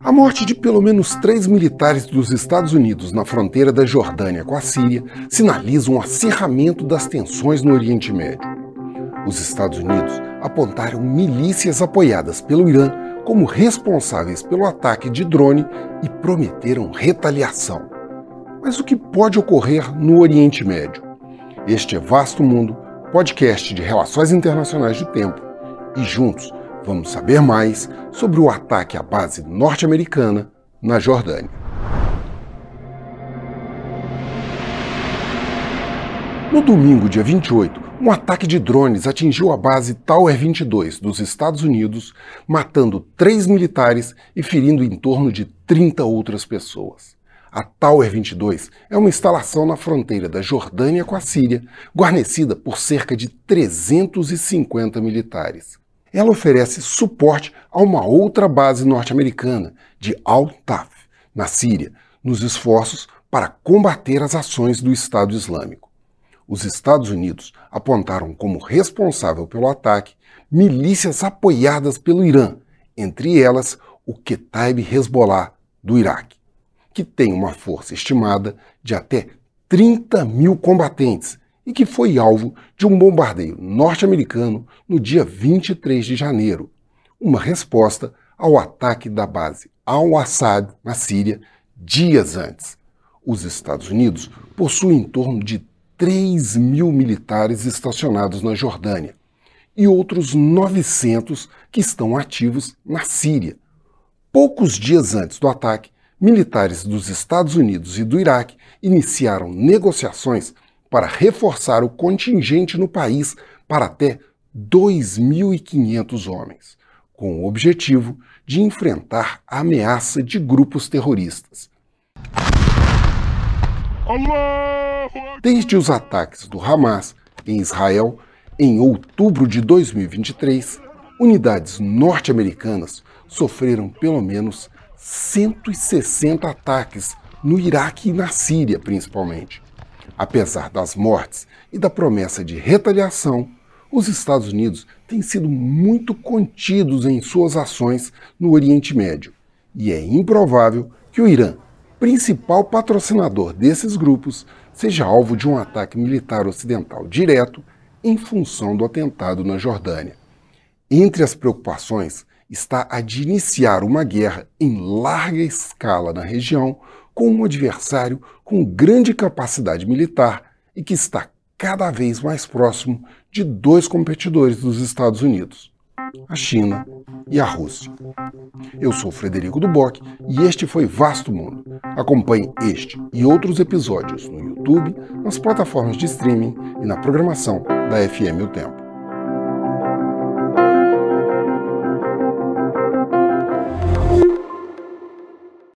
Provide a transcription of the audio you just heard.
A morte de pelo menos três militares dos Estados Unidos na fronteira da Jordânia com a Síria sinaliza um acirramento das tensões no Oriente Médio. Os Estados Unidos apontaram milícias apoiadas pelo Irã como responsáveis pelo ataque de drone e prometeram retaliação. Mas o que pode ocorrer no Oriente Médio? Este é Vasto Mundo, podcast de relações internacionais do tempo, e juntos vamos saber mais sobre o ataque à base norte-americana na Jordânia. No domingo, dia 28, um ataque de drones atingiu a base Tower 22 dos Estados Unidos, matando três militares e ferindo em torno de 30 outras pessoas. A Tower 22 é uma instalação na fronteira da Jordânia com a Síria, guarnecida por cerca de 350 militares. Ela oferece suporte a uma outra base norte-americana, de Al-Taf, na Síria, nos esforços para combater as ações do Estado Islâmico. Os Estados Unidos apontaram como responsável pelo ataque milícias apoiadas pelo Irã, entre elas o Ketaib Hezbollah do Iraque que tem uma força estimada de até 30 mil combatentes e que foi alvo de um bombardeio norte-americano no dia 23 de janeiro, uma resposta ao ataque da base Al-Assad na Síria dias antes. Os Estados Unidos possuem em torno de 3 mil militares estacionados na Jordânia e outros 900 que estão ativos na Síria. Poucos dias antes do ataque, militares dos Estados Unidos e do Iraque iniciaram negociações para reforçar o contingente no país para até 2.500 homens, com o objetivo de enfrentar a ameaça de grupos terroristas. Desde os ataques do Hamas em Israel em outubro de 2023, unidades norte-americanas sofreram pelo menos 160 ataques no Iraque e na Síria, principalmente. Apesar das mortes e da promessa de retaliação, os Estados Unidos têm sido muito contidos em suas ações no Oriente Médio, e é improvável que o Irã, principal patrocinador desses grupos, seja alvo de um ataque militar ocidental direto em função do atentado na Jordânia. Entre as preocupações está a de iniciar uma guerra em larga escala na região com um adversário com grande capacidade militar e que está cada vez mais próximo de dois competidores dos Estados Unidos, a China e a Rússia. Eu sou Frederico Duboc e este foi Vasto Mundo. Acompanhe este e outros episódios no YouTube, nas plataformas de streaming e na programação da FM O Tempo.